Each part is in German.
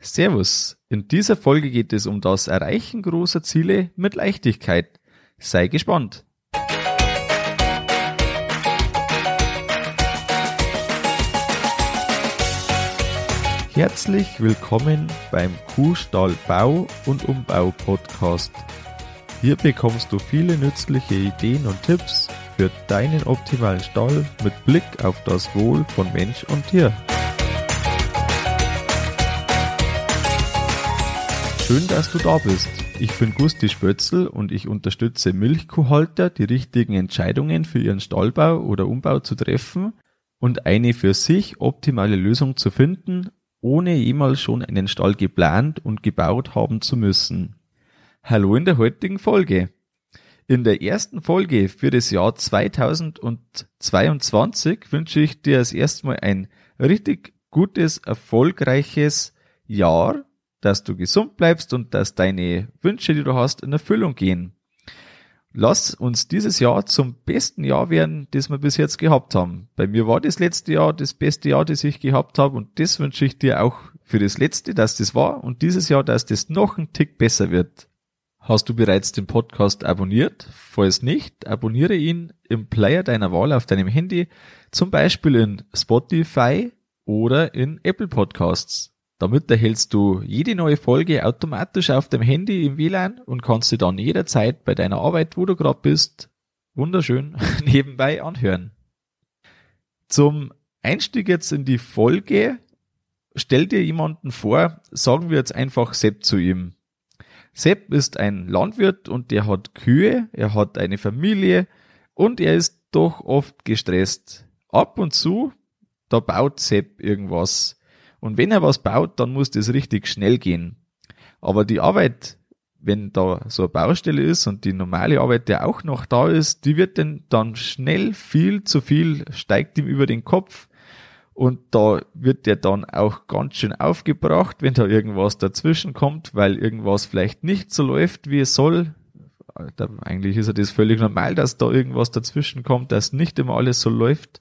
Servus. In dieser Folge geht es um das Erreichen großer Ziele mit Leichtigkeit. Sei gespannt. Herzlich willkommen beim Kuhstall Bau und Umbau Podcast. Hier bekommst du viele nützliche Ideen und Tipps für deinen optimalen Stall mit Blick auf das Wohl von Mensch und Tier. Schön, dass du da bist. Ich bin Gusti Spötzl und ich unterstütze Milchkuhhalter, die richtigen Entscheidungen für ihren Stallbau oder Umbau zu treffen und eine für sich optimale Lösung zu finden, ohne jemals schon einen Stall geplant und gebaut haben zu müssen. Hallo in der heutigen Folge. In der ersten Folge für das Jahr 2022 wünsche ich dir als erstmal ein richtig gutes, erfolgreiches Jahr dass du gesund bleibst und dass deine Wünsche, die du hast, in Erfüllung gehen. Lass uns dieses Jahr zum besten Jahr werden, das wir bis jetzt gehabt haben. Bei mir war das letzte Jahr das beste Jahr, das ich gehabt habe und das wünsche ich dir auch für das letzte, dass das war und dieses Jahr, dass das noch ein Tick besser wird. Hast du bereits den Podcast abonniert? Falls nicht, abonniere ihn im Player deiner Wahl auf deinem Handy, zum Beispiel in Spotify oder in Apple Podcasts. Damit erhältst du jede neue Folge automatisch auf dem Handy im WLAN und kannst sie dann jederzeit bei deiner Arbeit, wo du gerade bist, wunderschön nebenbei anhören. Zum Einstieg jetzt in die Folge, stell dir jemanden vor, sagen wir jetzt einfach Sepp zu ihm. Sepp ist ein Landwirt und der hat Kühe, er hat eine Familie und er ist doch oft gestresst. Ab und zu, da baut Sepp irgendwas und wenn er was baut, dann muss das richtig schnell gehen. Aber die Arbeit, wenn da so eine Baustelle ist und die normale Arbeit, der auch noch da ist, die wird denn dann schnell viel zu viel, steigt ihm über den Kopf. Und da wird der dann auch ganz schön aufgebracht, wenn da irgendwas dazwischen kommt, weil irgendwas vielleicht nicht so läuft, wie es soll. Da, eigentlich ist ja das völlig normal, dass da irgendwas dazwischen kommt, dass nicht immer alles so läuft.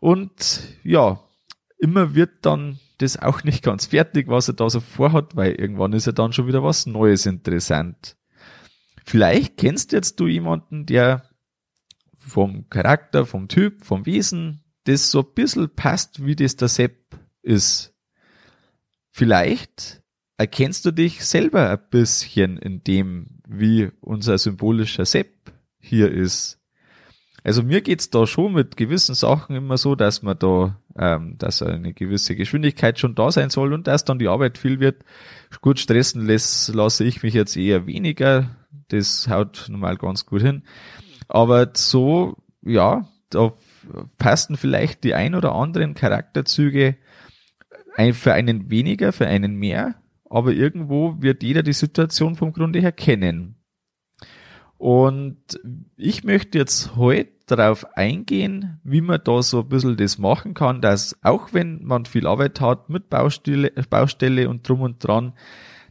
Und ja, immer wird dann das auch nicht ganz fertig, was er da so vorhat, weil irgendwann ist ja dann schon wieder was Neues interessant. Vielleicht kennst jetzt du jemanden, der vom Charakter, vom Typ, vom Wesen, das so ein bisschen passt, wie das der Sepp ist. Vielleicht erkennst du dich selber ein bisschen in dem, wie unser symbolischer Sepp hier ist. Also mir geht's da schon mit gewissen Sachen immer so, dass man da, ähm, dass eine gewisse Geschwindigkeit schon da sein soll und dass dann die Arbeit viel wird. Gut stressen lässt, lasse ich mich jetzt eher weniger. Das haut normal ganz gut hin. Aber so, ja, da passen vielleicht die ein oder anderen Charakterzüge für einen weniger, für einen mehr. Aber irgendwo wird jeder die Situation vom Grunde her kennen. Und ich möchte jetzt heute darauf eingehen, wie man da so ein bisschen das machen kann, dass auch wenn man viel Arbeit hat mit Baustelle, Baustelle und drum und dran,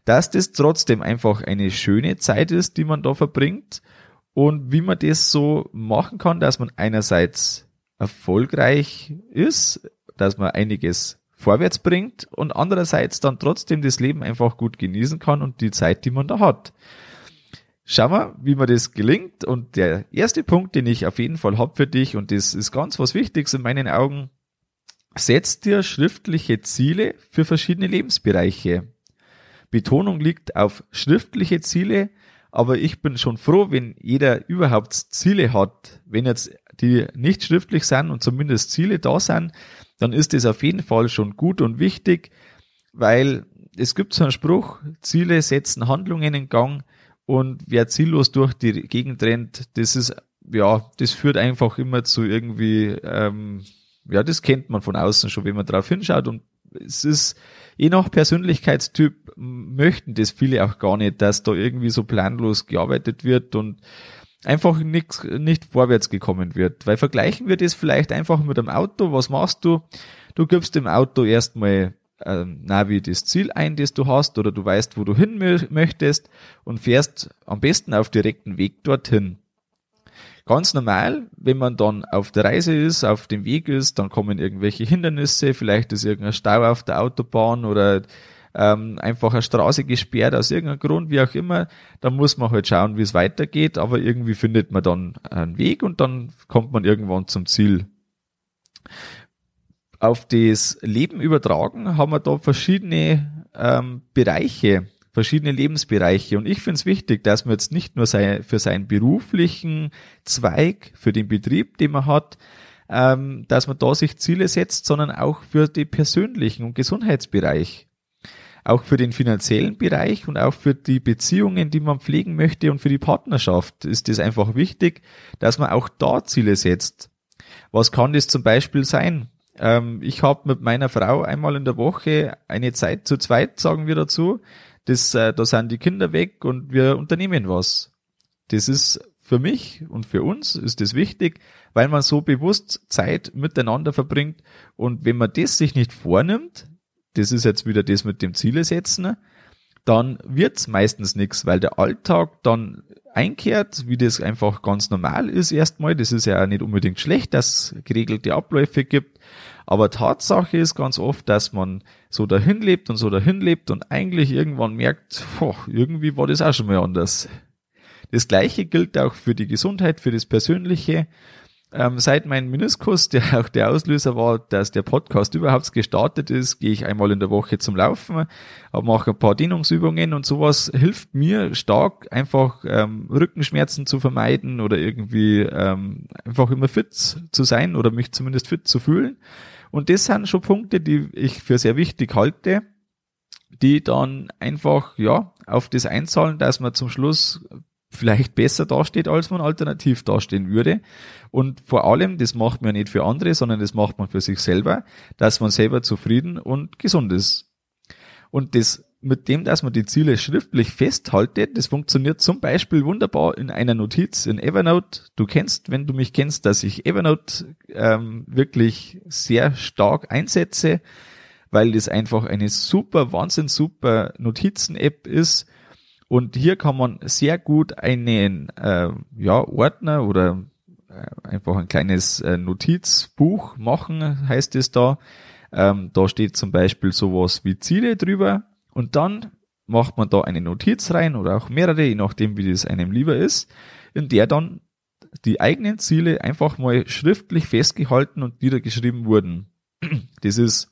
dass das trotzdem einfach eine schöne Zeit ist, die man da verbringt und wie man das so machen kann, dass man einerseits erfolgreich ist, dass man einiges vorwärts bringt und andererseits dann trotzdem das Leben einfach gut genießen kann und die Zeit, die man da hat. Schauen wir, wie mir das gelingt. Und der erste Punkt, den ich auf jeden Fall hab für dich, und das ist ganz was Wichtiges in meinen Augen, setz dir schriftliche Ziele für verschiedene Lebensbereiche. Betonung liegt auf schriftliche Ziele, aber ich bin schon froh, wenn jeder überhaupt Ziele hat. Wenn jetzt die nicht schriftlich sind und zumindest Ziele da sind, dann ist das auf jeden Fall schon gut und wichtig, weil es gibt so einen Spruch, Ziele setzen Handlungen in Gang, und wer ziellos durch die Gegend rennt, das ist, ja, das führt einfach immer zu irgendwie, ähm, ja, das kennt man von außen schon, wenn man drauf hinschaut. Und es ist, je nach Persönlichkeitstyp möchten das viele auch gar nicht, dass da irgendwie so planlos gearbeitet wird und einfach nix, nicht vorwärts gekommen wird. Weil vergleichen wir das vielleicht einfach mit einem Auto. Was machst du? Du gibst dem Auto erstmal äh, Navi das Ziel ein, das du hast, oder du weißt, wo du hin möchtest und fährst am besten auf direkten Weg dorthin. Ganz normal, wenn man dann auf der Reise ist, auf dem Weg ist, dann kommen irgendwelche Hindernisse, vielleicht ist irgendein Stau auf der Autobahn oder ähm, einfach eine Straße gesperrt aus irgendeinem Grund, wie auch immer, dann muss man halt schauen, wie es weitergeht, aber irgendwie findet man dann einen Weg und dann kommt man irgendwann zum Ziel. Auf das Leben übertragen haben wir da verschiedene ähm, Bereiche, verschiedene Lebensbereiche. Und ich finde es wichtig, dass man jetzt nicht nur sei, für seinen beruflichen Zweig, für den Betrieb, den man hat, ähm, dass man da sich Ziele setzt, sondern auch für den persönlichen und Gesundheitsbereich. Auch für den finanziellen Bereich und auch für die Beziehungen, die man pflegen möchte und für die Partnerschaft ist es einfach wichtig, dass man auch da Ziele setzt. Was kann das zum Beispiel sein? Ähm, ich habe mit meiner Frau einmal in der Woche eine Zeit zu zweit, sagen wir dazu. Das, äh, da sind die Kinder weg und wir unternehmen was. Das ist für mich und für uns ist das wichtig, weil man so bewusst Zeit miteinander verbringt. Und wenn man das sich nicht vornimmt, das ist jetzt wieder das mit dem Ziele setzen, dann wird's meistens nichts, weil der Alltag dann einkehrt, wie das einfach ganz normal ist erstmal. Das ist ja auch nicht unbedingt schlecht, dass es geregelte Abläufe gibt. Aber Tatsache ist ganz oft, dass man so dahin lebt und so dahin lebt und eigentlich irgendwann merkt, boah, irgendwie war das auch schon mal anders. Das gleiche gilt auch für die Gesundheit, für das Persönliche. Ähm, seit meinem Meniskus, der auch der Auslöser war, dass der Podcast überhaupt gestartet ist, gehe ich einmal in der Woche zum Laufen, mache ein paar Dehnungsübungen und sowas hilft mir stark, einfach ähm, Rückenschmerzen zu vermeiden oder irgendwie ähm, einfach immer fit zu sein oder mich zumindest fit zu fühlen. Und das sind schon Punkte, die ich für sehr wichtig halte, die dann einfach ja auf das einzahlen, dass man zum Schluss vielleicht besser dasteht, als man alternativ dastehen würde. Und vor allem, das macht man nicht für andere, sondern das macht man für sich selber, dass man selber zufrieden und gesund ist. Und das mit dem, dass man die Ziele schriftlich festhaltet, das funktioniert zum Beispiel wunderbar in einer Notiz in Evernote. Du kennst, wenn du mich kennst, dass ich Evernote ähm, wirklich sehr stark einsetze, weil das einfach eine super, wahnsinn super Notizen-App ist, und hier kann man sehr gut einen äh, ja, Ordner oder äh, einfach ein kleines äh, Notizbuch machen, heißt es da. Ähm, da steht zum Beispiel sowas wie Ziele drüber und dann macht man da eine Notiz rein oder auch mehrere, je nachdem wie das einem lieber ist, in der dann die eigenen Ziele einfach mal schriftlich festgehalten und niedergeschrieben wurden. Das ist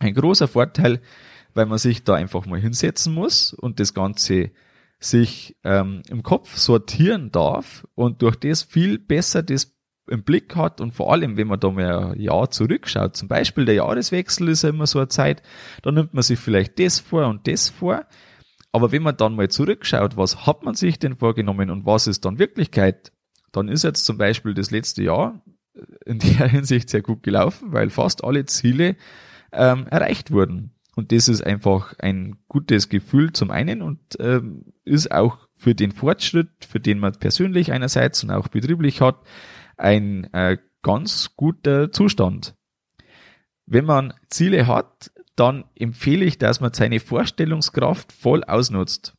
ein großer Vorteil, weil man sich da einfach mal hinsetzen muss und das Ganze sich ähm, im Kopf sortieren darf und durch das viel besser das im Blick hat und vor allem, wenn man da mal ein Jahr zurückschaut, zum Beispiel der Jahreswechsel ist ja immer so eine Zeit, da nimmt man sich vielleicht das vor und das vor, aber wenn man dann mal zurückschaut, was hat man sich denn vorgenommen und was ist dann Wirklichkeit, dann ist jetzt zum Beispiel das letzte Jahr in der Hinsicht sehr gut gelaufen, weil fast alle Ziele ähm, erreicht wurden. Und das ist einfach ein gutes Gefühl zum einen und ähm, ist auch für den Fortschritt, für den man persönlich einerseits und auch betrieblich hat, ein äh, ganz guter Zustand. Wenn man Ziele hat, dann empfehle ich, dass man seine Vorstellungskraft voll ausnutzt.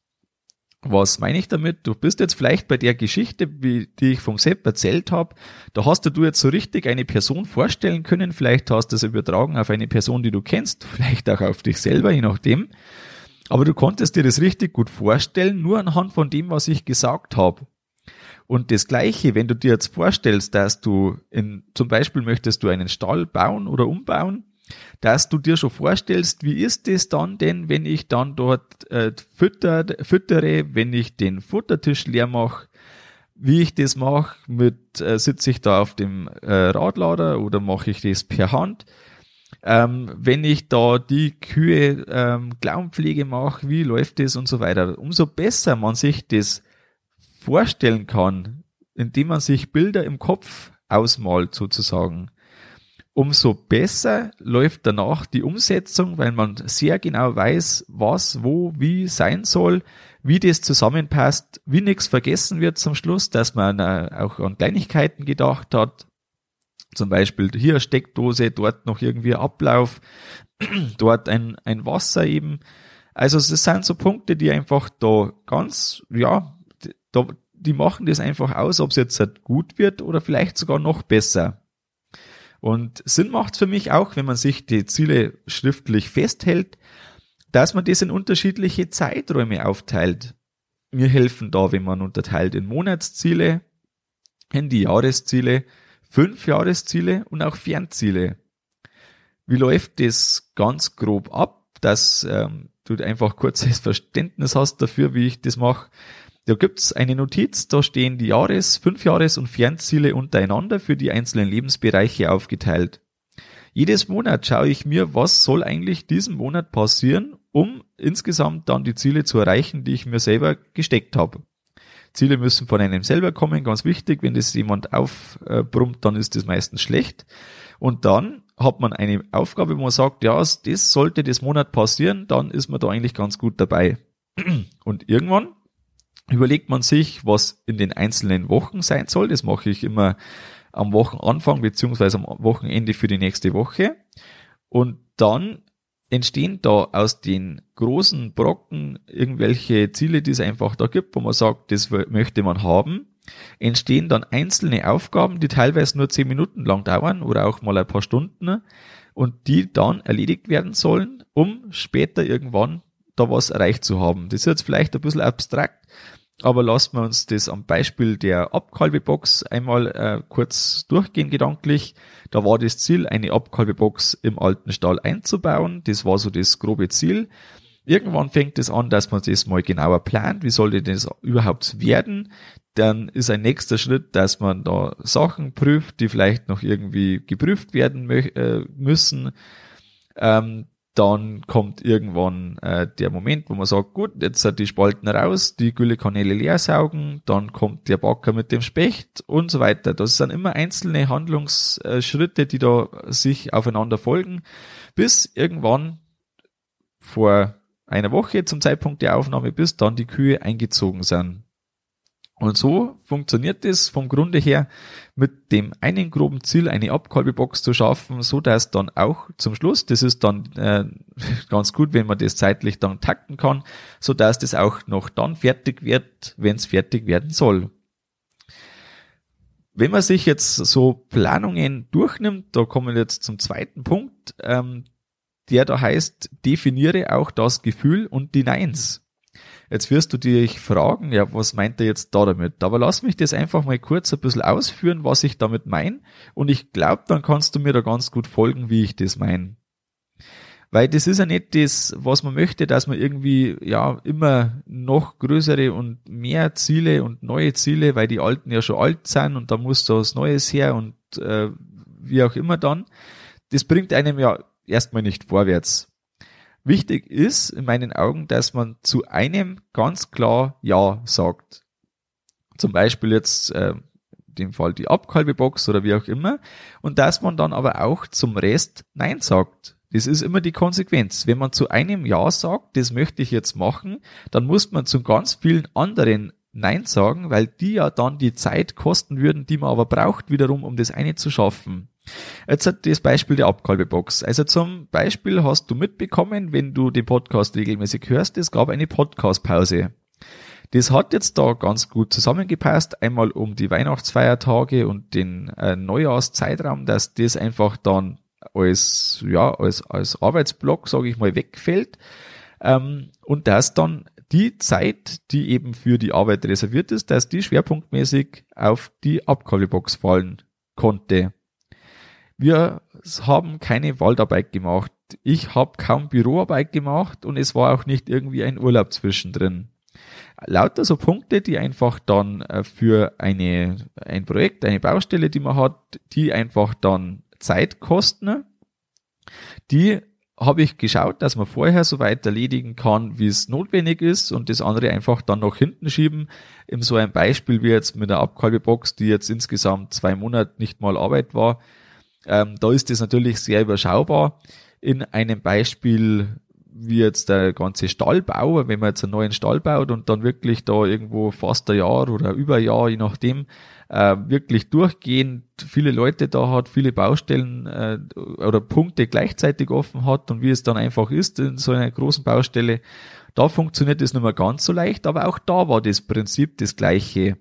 Was meine ich damit? Du bist jetzt vielleicht bei der Geschichte, wie, die ich vom Sepp erzählt habe, da hast du jetzt so richtig eine Person vorstellen können, vielleicht hast du es übertragen auf eine Person, die du kennst, vielleicht auch auf dich selber, je nachdem. Aber du konntest dir das richtig gut vorstellen, nur anhand von dem, was ich gesagt habe. Und das Gleiche, wenn du dir jetzt vorstellst, dass du in, zum Beispiel möchtest du einen Stall bauen oder umbauen, dass du dir schon vorstellst, wie ist es dann denn, wenn ich dann dort äh, fütter, füttere, wenn ich den Futtertisch leer mache, wie ich das mache, mit äh, sitze ich da auf dem äh, Radlader oder mache ich das per Hand? Ähm, wenn ich da die Kühe ähm, Klauenpflege mache, wie läuft das und so weiter. Umso besser man sich das vorstellen kann, indem man sich Bilder im Kopf ausmalt sozusagen, umso besser läuft danach die Umsetzung, weil man sehr genau weiß, was, wo, wie sein soll, wie das zusammenpasst, wie nichts vergessen wird zum Schluss, dass man äh, auch an Kleinigkeiten gedacht hat. Zum Beispiel hier Steckdose, dort noch irgendwie Ablauf, dort ein, ein Wasser eben. Also es sind so Punkte, die einfach da ganz, ja, da, die machen das einfach aus, ob es jetzt halt gut wird oder vielleicht sogar noch besser. Und Sinn macht für mich auch, wenn man sich die Ziele schriftlich festhält, dass man das in unterschiedliche Zeiträume aufteilt. Mir helfen da, wenn man unterteilt in Monatsziele, in die Jahresziele, fünf Jahresziele und auch Fernziele. Wie läuft das ganz grob ab, dass ähm, du einfach kurzes Verständnis hast dafür, wie ich das mache? Da gibt's eine Notiz, da stehen die Jahres-, Fünfjahres- und Fernziele untereinander für die einzelnen Lebensbereiche aufgeteilt. Jedes Monat schaue ich mir, was soll eigentlich diesen Monat passieren, um insgesamt dann die Ziele zu erreichen, die ich mir selber gesteckt habe. Ziele müssen von einem selber kommen, ganz wichtig. Wenn das jemand aufbrummt, dann ist das meistens schlecht. Und dann hat man eine Aufgabe, wo man sagt, ja, das sollte das Monat passieren, dann ist man da eigentlich ganz gut dabei. Und irgendwann überlegt man sich, was in den einzelnen Wochen sein soll. Das mache ich immer am Wochenanfang beziehungsweise am Wochenende für die nächste Woche. Und dann entstehen da aus den großen Brocken irgendwelche Ziele, die es einfach da gibt, wo man sagt, das möchte man haben, entstehen dann einzelne Aufgaben, die teilweise nur zehn Minuten lang dauern oder auch mal ein paar Stunden und die dann erledigt werden sollen, um später irgendwann da was erreicht zu haben. Das ist jetzt vielleicht ein bisschen abstrakt, aber lassen wir uns das am Beispiel der Abkalbebox einmal äh, kurz durchgehen gedanklich. Da war das Ziel, eine Abkalbebox im alten Stall einzubauen. Das war so das grobe Ziel. Irgendwann fängt es an, dass man das mal genauer plant. Wie sollte das überhaupt werden? Dann ist ein nächster Schritt, dass man da Sachen prüft, die vielleicht noch irgendwie geprüft werden äh, müssen. Ähm, dann kommt irgendwann äh, der Moment, wo man sagt, gut, jetzt sind die Spalten raus, die Güllekanäle leer saugen, dann kommt der Backer mit dem Specht und so weiter. Das sind immer einzelne Handlungsschritte, die da sich aufeinander folgen, bis irgendwann vor einer Woche zum Zeitpunkt der Aufnahme, bis dann die Kühe eingezogen sind. Und so funktioniert es vom Grunde her mit dem einen groben Ziel, eine Abkalbebox zu schaffen, so dass dann auch zum Schluss, das ist dann äh, ganz gut, wenn man das zeitlich dann takten kann, so dass das auch noch dann fertig wird, wenn es fertig werden soll. Wenn man sich jetzt so Planungen durchnimmt, da kommen wir jetzt zum zweiten Punkt, ähm, der da heißt, definiere auch das Gefühl und die Neins. Jetzt wirst du dich fragen, ja, was meint er jetzt da damit? Aber lass mich das einfach mal kurz ein bisschen ausführen, was ich damit meine. Und ich glaube, dann kannst du mir da ganz gut folgen, wie ich das meine. Weil das ist ja nicht das, was man möchte, dass man irgendwie, ja, immer noch größere und mehr Ziele und neue Ziele, weil die alten ja schon alt sind und da muss da was Neues her und äh, wie auch immer dann. Das bringt einem ja erstmal nicht vorwärts. Wichtig ist in meinen Augen, dass man zu einem ganz klar Ja sagt. Zum Beispiel jetzt äh, in dem Fall die Abkalbebox oder wie auch immer. Und dass man dann aber auch zum Rest Nein sagt. Das ist immer die Konsequenz. Wenn man zu einem Ja sagt, das möchte ich jetzt machen, dann muss man zu ganz vielen anderen Nein sagen, weil die ja dann die Zeit kosten würden, die man aber braucht wiederum, um das eine zu schaffen. Jetzt hat das Beispiel der Abkalbebox. Also zum Beispiel hast du mitbekommen, wenn du den Podcast regelmäßig hörst, es gab eine Podcastpause. Das hat jetzt da ganz gut zusammengepasst, einmal um die Weihnachtsfeiertage und den äh, Neujahrszeitraum, dass das einfach dann als, ja, als, als Arbeitsblock, sage ich mal, wegfällt. Ähm, und dass dann die Zeit, die eben für die Arbeit reserviert ist, dass die schwerpunktmäßig auf die Abkabelbox fallen konnte. Wir haben keine Waldarbeit gemacht. Ich habe kaum Büroarbeit gemacht und es war auch nicht irgendwie ein Urlaub zwischendrin. Lauter so Punkte, die einfach dann äh, für eine, ein Projekt, eine Baustelle, die man hat, die einfach dann Zeit kosten, die habe ich geschaut, dass man vorher so weit erledigen kann, wie es notwendig ist und das andere einfach dann noch hinten schieben. In so ein Beispiel wie jetzt mit der Abkalbebox, die jetzt insgesamt zwei Monate nicht mal Arbeit war, ähm, da ist das natürlich sehr überschaubar. In einem Beispiel wie jetzt der ganze Stallbau, wenn man jetzt einen neuen Stall baut und dann wirklich da irgendwo fast ein Jahr oder über ein Jahr, je nachdem, äh, wirklich durchgehend viele Leute da hat, viele Baustellen äh, oder Punkte gleichzeitig offen hat und wie es dann einfach ist in so einer großen Baustelle, da funktioniert das nicht mehr ganz so leicht, aber auch da war das Prinzip das gleiche.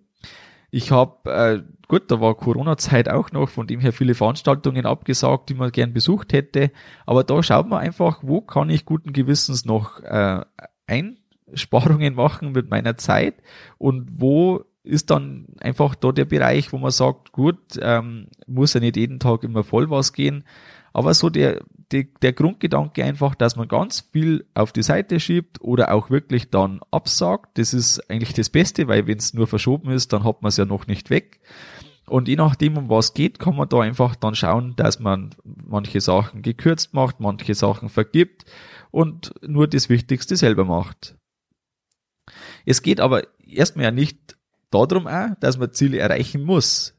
Ich habe, äh, gut, da war Corona-Zeit auch noch, von dem her viele Veranstaltungen abgesagt, die man gern besucht hätte. Aber da schaut man einfach, wo kann ich guten Gewissens noch äh, Einsparungen machen mit meiner Zeit und wo ist dann einfach da der Bereich, wo man sagt, gut, ähm, muss ja nicht jeden Tag immer voll was gehen, aber so der, der, der Grundgedanke einfach, dass man ganz viel auf die Seite schiebt oder auch wirklich dann absagt, das ist eigentlich das Beste, weil wenn es nur verschoben ist, dann hat man es ja noch nicht weg. Und je nachdem, um was geht, kann man da einfach dann schauen, dass man manche Sachen gekürzt macht, manche Sachen vergibt und nur das Wichtigste selber macht. Es geht aber erstmal ja nicht darum auch, dass man Ziele erreichen muss.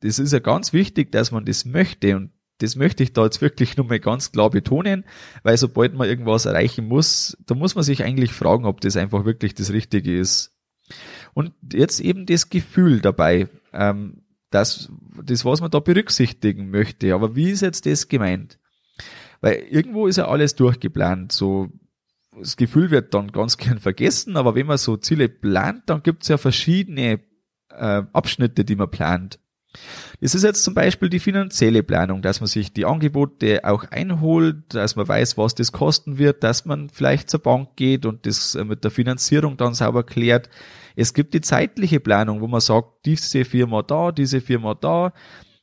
Das ist ja ganz wichtig, dass man das möchte und das möchte ich da jetzt wirklich nur mal ganz klar betonen, weil sobald man irgendwas erreichen muss, da muss man sich eigentlich fragen, ob das einfach wirklich das Richtige ist. Und jetzt eben das Gefühl dabei, ähm, das, das, was man da berücksichtigen möchte. Aber wie ist jetzt das gemeint? Weil irgendwo ist ja alles durchgeplant. So, das Gefühl wird dann ganz gern vergessen, aber wenn man so Ziele plant, dann gibt es ja verschiedene äh, Abschnitte, die man plant. Das ist jetzt zum Beispiel die finanzielle Planung, dass man sich die Angebote auch einholt, dass man weiß, was das kosten wird, dass man vielleicht zur Bank geht und das äh, mit der Finanzierung dann sauber klärt. Es gibt die zeitliche Planung, wo man sagt, diese Firma da, diese Firma da,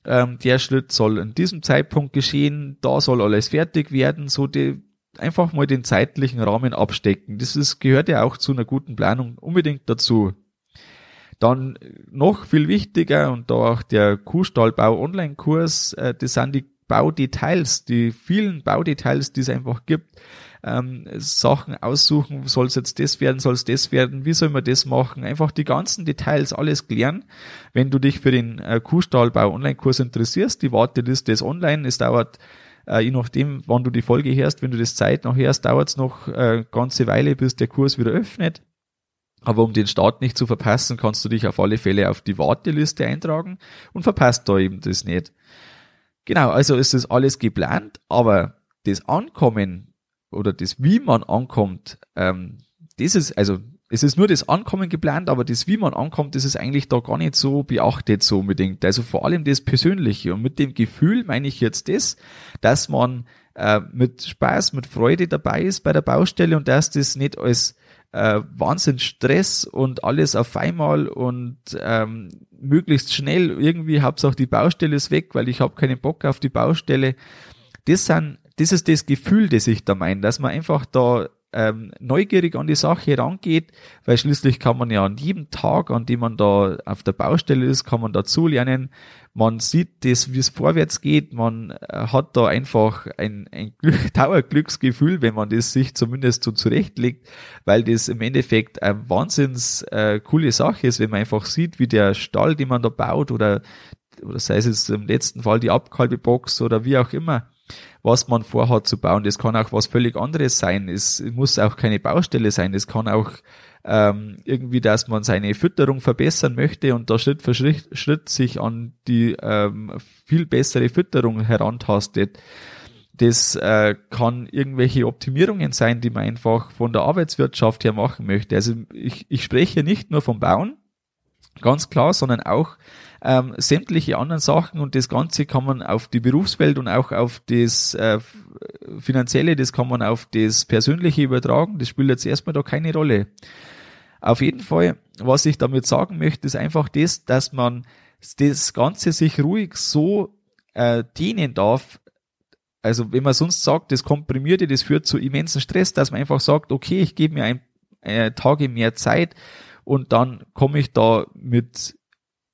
ähm, der Schritt soll in diesem Zeitpunkt geschehen, da soll alles fertig werden, so die, einfach mal den zeitlichen Rahmen abstecken. Das ist, gehört ja auch zu einer guten Planung unbedingt dazu. Dann noch viel wichtiger und da auch der Kuhstallbau Online-Kurs, äh, das sind die Baudetails, die vielen Baudetails, die es einfach gibt. Ähm, Sachen aussuchen, soll es jetzt das werden, soll es das werden, wie soll man das machen, einfach die ganzen Details alles klären. Wenn du dich für den äh, Kuhstallbau Online-Kurs interessierst, die Warteliste ist online, es dauert äh, je nachdem, wann du die Folge hörst, wenn du das Zeit noch hörst, dauert es noch äh, ganze Weile, bis der Kurs wieder öffnet. Aber um den Start nicht zu verpassen, kannst du dich auf alle Fälle auf die Warteliste eintragen und verpasst da eben das nicht. Genau, also ist das alles geplant, aber das Ankommen oder das, wie man ankommt, ähm, das ist, also es ist nur das Ankommen geplant, aber das, wie man ankommt, das ist eigentlich da gar nicht so beachtet so unbedingt. Also vor allem das Persönliche. Und mit dem Gefühl meine ich jetzt das, dass man äh, mit Spaß, mit Freude dabei ist bei der Baustelle und dass das nicht als äh, Wahnsinn Stress und alles auf einmal und ähm, möglichst schnell irgendwie Hauptsache die Baustelle ist weg, weil ich habe keinen Bock auf die Baustelle. Das sind, das ist das Gefühl, das ich da meine, dass man einfach da ähm, neugierig an die Sache rangeht, weil schließlich kann man ja an jedem Tag, an dem man da auf der Baustelle ist, kann man dazu lernen. Man sieht das, wie es vorwärts geht. Man äh, hat da einfach ein, ein Glück, Dauerglücksgefühl, wenn man das sich zumindest so zurechtlegt, weil das im Endeffekt eine wahnsinns äh, coole Sache ist, wenn man einfach sieht, wie der Stall, den man da baut oder, oder sei es jetzt im letzten Fall die Abkalbebox oder wie auch immer, was man vorhat zu bauen. Das kann auch was völlig anderes sein. Es muss auch keine Baustelle sein. Es kann auch ähm, irgendwie, dass man seine Fütterung verbessern möchte und da Schritt für Schritt, Schritt sich an die ähm, viel bessere Fütterung herantastet. Das äh, kann irgendwelche Optimierungen sein, die man einfach von der Arbeitswirtschaft her machen möchte. Also ich, ich spreche nicht nur vom Bauen, ganz klar, sondern auch ähm, sämtliche anderen Sachen und das Ganze kann man auf die Berufswelt und auch auf das äh, Finanzielle, das kann man auf das Persönliche übertragen. Das spielt jetzt erstmal da keine Rolle. Auf jeden Fall, was ich damit sagen möchte, ist einfach das, dass man das Ganze sich ruhig so äh, dienen darf, also wenn man sonst sagt, das komprimierte, das führt zu immensen Stress, dass man einfach sagt, okay, ich gebe mir ein äh, Tage mehr Zeit und dann komme ich da mit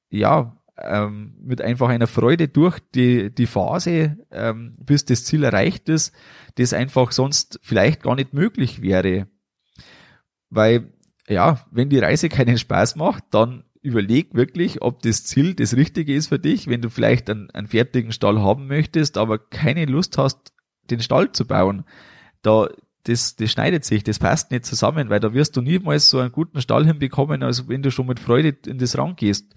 ja, ähm, mit einfach einer Freude durch die, die Phase, ähm, bis das Ziel erreicht ist, das einfach sonst vielleicht gar nicht möglich wäre. Weil, ja, wenn die Reise keinen Spaß macht, dann überleg wirklich, ob das Ziel das Richtige ist für dich, wenn du vielleicht einen, einen fertigen Stall haben möchtest, aber keine Lust hast, den Stall zu bauen. Da das, das schneidet sich, das passt nicht zusammen, weil da wirst du niemals so einen guten Stall hinbekommen, als wenn du schon mit Freude in das Rang gehst.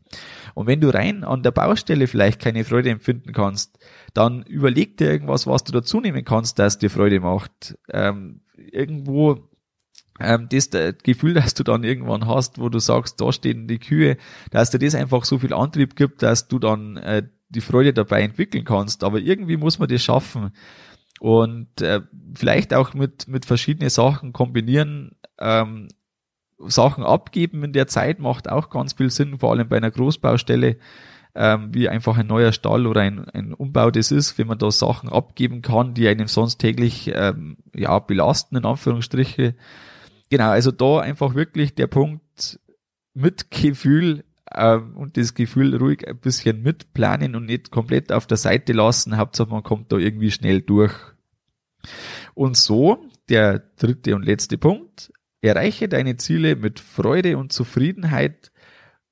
Und wenn du rein an der Baustelle vielleicht keine Freude empfinden kannst, dann überleg dir irgendwas, was du dazu nehmen kannst, das dir Freude macht. Ähm, irgendwo ähm, das, das Gefühl, dass du dann irgendwann hast, wo du sagst, da stehen die Kühe, dass dir das einfach so viel Antrieb gibt, dass du dann äh, die Freude dabei entwickeln kannst. Aber irgendwie muss man das schaffen und äh, vielleicht auch mit mit verschiedenen Sachen kombinieren. Ähm, Sachen abgeben in der Zeit macht auch ganz viel Sinn, vor allem bei einer Großbaustelle, ähm, wie einfach ein neuer Stall oder ein, ein Umbau das ist, wenn man da Sachen abgeben kann, die einem sonst täglich ähm, ja belasten, in Anführungsstriche. Genau, also da einfach wirklich der Punkt mit Gefühl ähm, und das Gefühl ruhig ein bisschen mitplanen und nicht komplett auf der Seite lassen. Hauptsache man kommt da irgendwie schnell durch. Und so, der dritte und letzte Punkt, erreiche deine Ziele mit Freude und Zufriedenheit,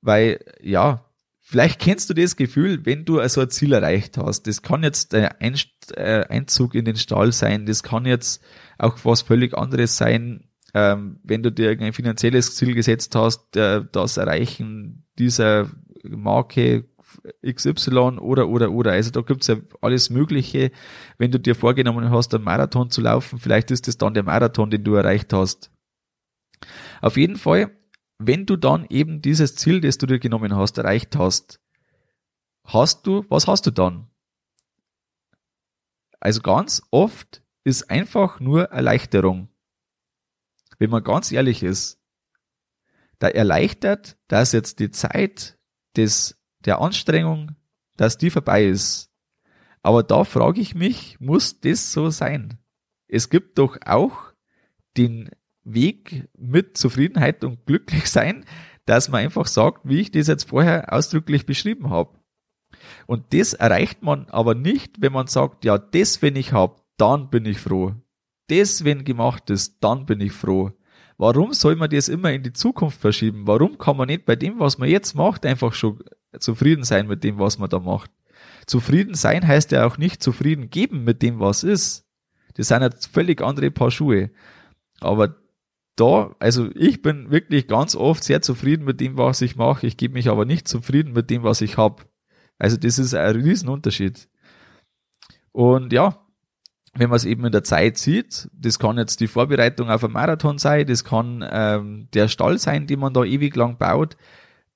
weil ja, vielleicht kennst du das Gefühl, wenn du also ein Ziel erreicht hast. Das kann jetzt der äh, Einzug in den Stall sein, das kann jetzt auch was völlig anderes sein, ähm, wenn du dir ein finanzielles Ziel gesetzt hast, äh, das Erreichen dieser Marke XY oder oder oder. Also da gibt's ja alles Mögliche. Wenn du dir vorgenommen hast, einen Marathon zu laufen, vielleicht ist es dann der Marathon, den du erreicht hast. Auf jeden Fall, wenn du dann eben dieses Ziel, das du dir genommen hast, erreicht hast, hast du, was hast du dann? Also ganz oft ist einfach nur Erleichterung. Wenn man ganz ehrlich ist, da erleichtert, dass jetzt die Zeit des, der Anstrengung, dass die vorbei ist. Aber da frage ich mich, muss das so sein? Es gibt doch auch den Weg mit Zufriedenheit und glücklich sein, dass man einfach sagt, wie ich das jetzt vorher ausdrücklich beschrieben habe. Und das erreicht man aber nicht, wenn man sagt, ja, das, wenn ich habe, dann bin ich froh. Das, wenn gemacht ist, dann bin ich froh. Warum soll man das immer in die Zukunft verschieben? Warum kann man nicht bei dem, was man jetzt macht, einfach schon zufrieden sein mit dem, was man da macht? Zufrieden sein heißt ja auch nicht zufrieden geben mit dem, was ist. Das sind jetzt völlig andere Paar Schuhe. Aber da, also ich bin wirklich ganz oft sehr zufrieden mit dem, was ich mache. Ich gebe mich aber nicht zufrieden mit dem, was ich habe. Also das ist ein Riesenunterschied. Und ja, wenn man es eben in der Zeit sieht, das kann jetzt die Vorbereitung auf einen Marathon sein, das kann ähm, der Stall sein, den man da ewig lang baut.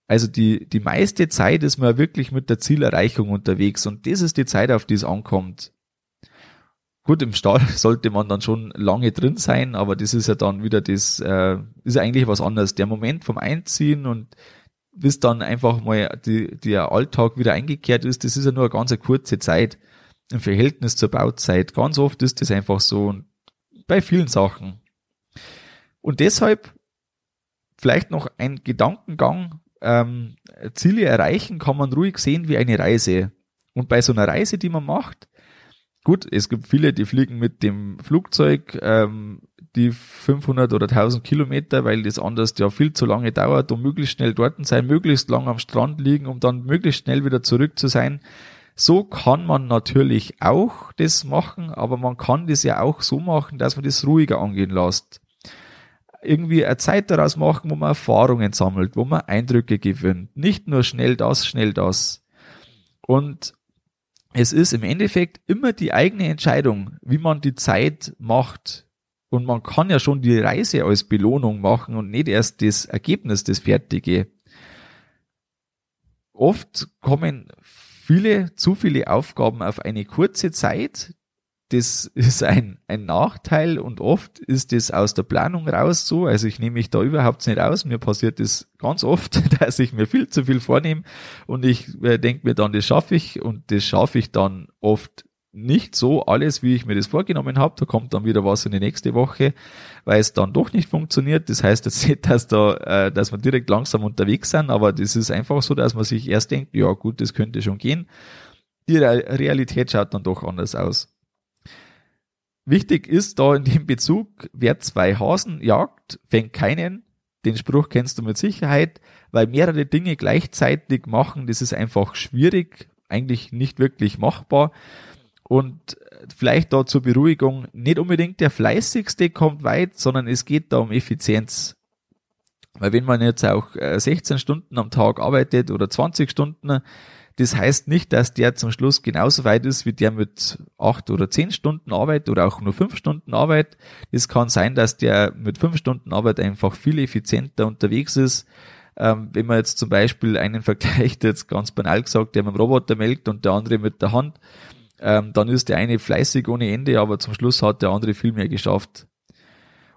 Also die, die meiste Zeit ist man wirklich mit der Zielerreichung unterwegs und das ist die Zeit, auf die es ankommt. Gut, im Stall sollte man dann schon lange drin sein, aber das ist ja dann wieder das, äh, ist ja eigentlich was anderes. Der Moment vom Einziehen und bis dann einfach mal die, der Alltag wieder eingekehrt ist, das ist ja nur eine ganz kurze Zeit im Verhältnis zur Bauzeit. Ganz oft ist das einfach so und bei vielen Sachen. Und deshalb vielleicht noch ein Gedankengang. Ähm, Ziele erreichen kann man ruhig sehen wie eine Reise. Und bei so einer Reise, die man macht, Gut, es gibt viele, die fliegen mit dem Flugzeug ähm, die 500 oder 1000 Kilometer, weil das anders ja viel zu lange dauert, um möglichst schnell dort sein, möglichst lang am Strand liegen, um dann möglichst schnell wieder zurück zu sein. So kann man natürlich auch das machen, aber man kann das ja auch so machen, dass man das ruhiger angehen lässt. Irgendwie eine Zeit daraus machen, wo man Erfahrungen sammelt, wo man Eindrücke gewinnt. Nicht nur schnell das, schnell das. Und es ist im Endeffekt immer die eigene Entscheidung, wie man die Zeit macht. Und man kann ja schon die Reise als Belohnung machen und nicht erst das Ergebnis, das Fertige. Oft kommen viele, zu viele Aufgaben auf eine kurze Zeit, das ist ein, ein Nachteil und oft ist das aus der Planung raus so. Also ich nehme mich da überhaupt nicht aus. Mir passiert das ganz oft, dass ich mir viel zu viel vornehme und ich äh, denke mir dann, das schaffe ich und das schaffe ich dann oft nicht so alles, wie ich mir das vorgenommen habe. Da kommt dann wieder was in die nächste Woche, weil es dann doch nicht funktioniert. Das heißt jetzt nicht, dass da, äh, dass wir direkt langsam unterwegs sind, aber das ist einfach so, dass man sich erst denkt, ja gut, das könnte schon gehen. Die Realität schaut dann doch anders aus. Wichtig ist da in dem Bezug, wer zwei Hasen jagt, fängt keinen. Den Spruch kennst du mit Sicherheit, weil mehrere Dinge gleichzeitig machen, das ist einfach schwierig, eigentlich nicht wirklich machbar. Und vielleicht da zur Beruhigung, nicht unbedingt der fleißigste kommt weit, sondern es geht da um Effizienz. Weil wenn man jetzt auch 16 äh, Stunden am Tag arbeitet oder 20 Stunden, Das heißt nicht, dass der zum Schluss genauso weit ist wie der mit acht oder zehn Stunden Arbeit oder auch nur fünf Stunden Arbeit. Es kann sein, dass der mit fünf Stunden Arbeit einfach viel effizienter unterwegs ist. Ähm, wenn man jetzt zum Beispiel einen vergleicht, jetzt ganz banal gesagt, der mit dem Roboter melkt und der andere mit der Hand, ähm, dann ist der eine fleißig ohne Ende, aber zum Schluss hat der andere viel mehr geschafft.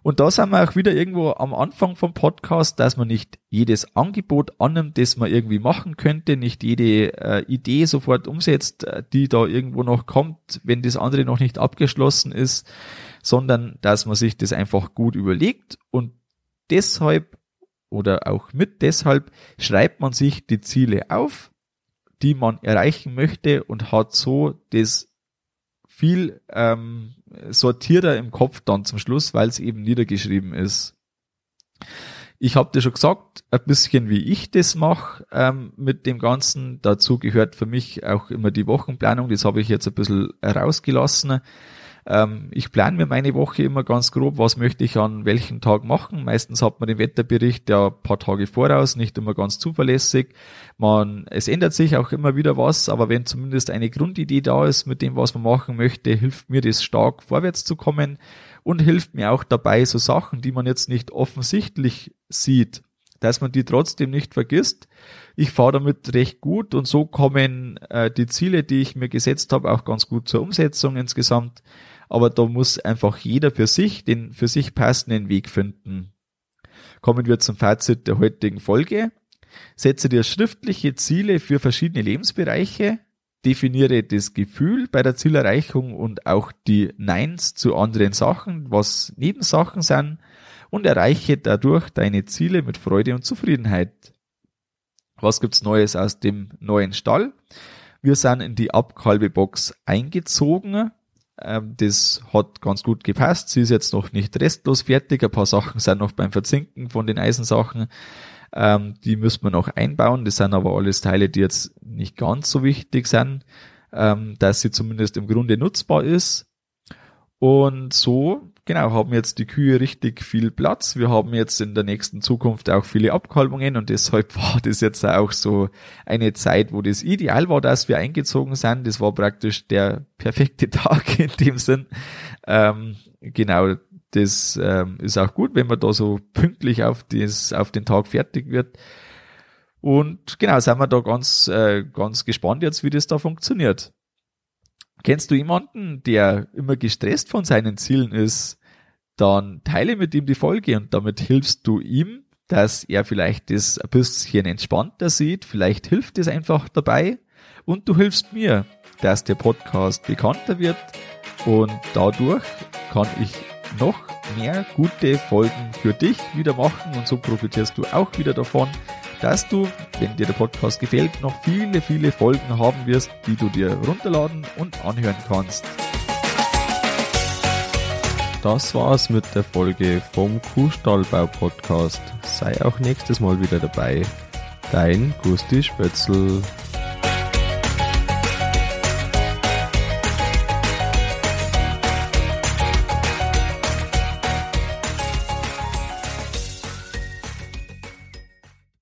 Und da sind wir auch wieder irgendwo am Anfang vom Podcast, dass man nicht jedes Angebot annimmt, das man irgendwie machen könnte, nicht jede äh, Idee sofort umsetzt, äh, die da irgendwo noch kommt, wenn das andere noch nicht abgeschlossen ist, sondern dass man sich das einfach gut überlegt und deshalb oder auch mit deshalb schreibt man sich die Ziele auf, die man erreichen möchte und hat so das viel ähm, sortierter im Kopf dann zum Schluss, weil es eben niedergeschrieben ist. Ich habe dir schon gesagt, ein bisschen wie ich das mache ähm, mit dem Ganzen. Dazu gehört für mich auch immer die Wochenplanung. Das habe ich jetzt ein bisschen rausgelassen. Ähm, ich plane mir meine Woche immer ganz grob, was möchte ich an welchem Tag machen. Meistens hat man den Wetterbericht ja ein paar Tage voraus, nicht immer ganz zuverlässig. Man, es ändert sich auch immer wieder was, aber wenn zumindest eine Grundidee da ist mit dem, was man machen möchte, hilft mir das stark vorwärts zu kommen und hilft mir auch dabei, so Sachen, die man jetzt nicht offensichtlich sieht, dass man die trotzdem nicht vergisst. Ich fahre damit recht gut und so kommen äh, die Ziele, die ich mir gesetzt habe, auch ganz gut zur Umsetzung insgesamt aber da muss einfach jeder für sich den für sich passenden Weg finden. Kommen wir zum Fazit der heutigen Folge. Setze dir schriftliche Ziele für verschiedene Lebensbereiche, definiere das Gefühl bei der Zielerreichung und auch die Neins zu anderen Sachen, was Nebensachen sind, und erreiche dadurch deine Ziele mit Freude und Zufriedenheit. Was gibt's Neues aus dem neuen Stall? Wir sind in die Abkalbebox eingezogen das hat ganz gut gepasst. Sie ist jetzt noch nicht restlos fertig. Ein paar Sachen sind noch beim Verzinken von den Eisensachen. Ähm, die müssen wir noch einbauen. Das sind aber alles Teile, die jetzt nicht ganz so wichtig sind, ähm, dass sie zumindest im Grunde nutzbar ist. Und so genau, haben jetzt die Kühe richtig viel Platz. Wir haben jetzt in der nächsten Zukunft auch viele Abkalbungen und deshalb war das jetzt auch so eine Zeit, wo das ideal war, dass wir eingezogen sind. Das war praktisch der perfekte Tag in dem Sinn. Ähm, genau, das ähm, ist auch gut, wenn man da so pünktlich auf, das, auf den Tag fertig wird. Und genau, sind wir da ganz, äh, ganz gespannt jetzt, wie das da funktioniert. Kennst du jemanden, der immer gestresst von seinen Zielen ist? Dann teile mit ihm die Folge und damit hilfst du ihm, dass er vielleicht das ein bisschen entspannter sieht. Vielleicht hilft es einfach dabei. Und du hilfst mir, dass der Podcast bekannter wird. Und dadurch kann ich noch mehr gute Folgen für dich wieder machen und so profitierst du auch wieder davon dass du, wenn dir der Podcast gefällt, noch viele, viele Folgen haben wirst, die du dir runterladen und anhören kannst. Das war's mit der Folge vom Kuhstallbau Podcast. Sei auch nächstes Mal wieder dabei. Dein Gusti Spötzl.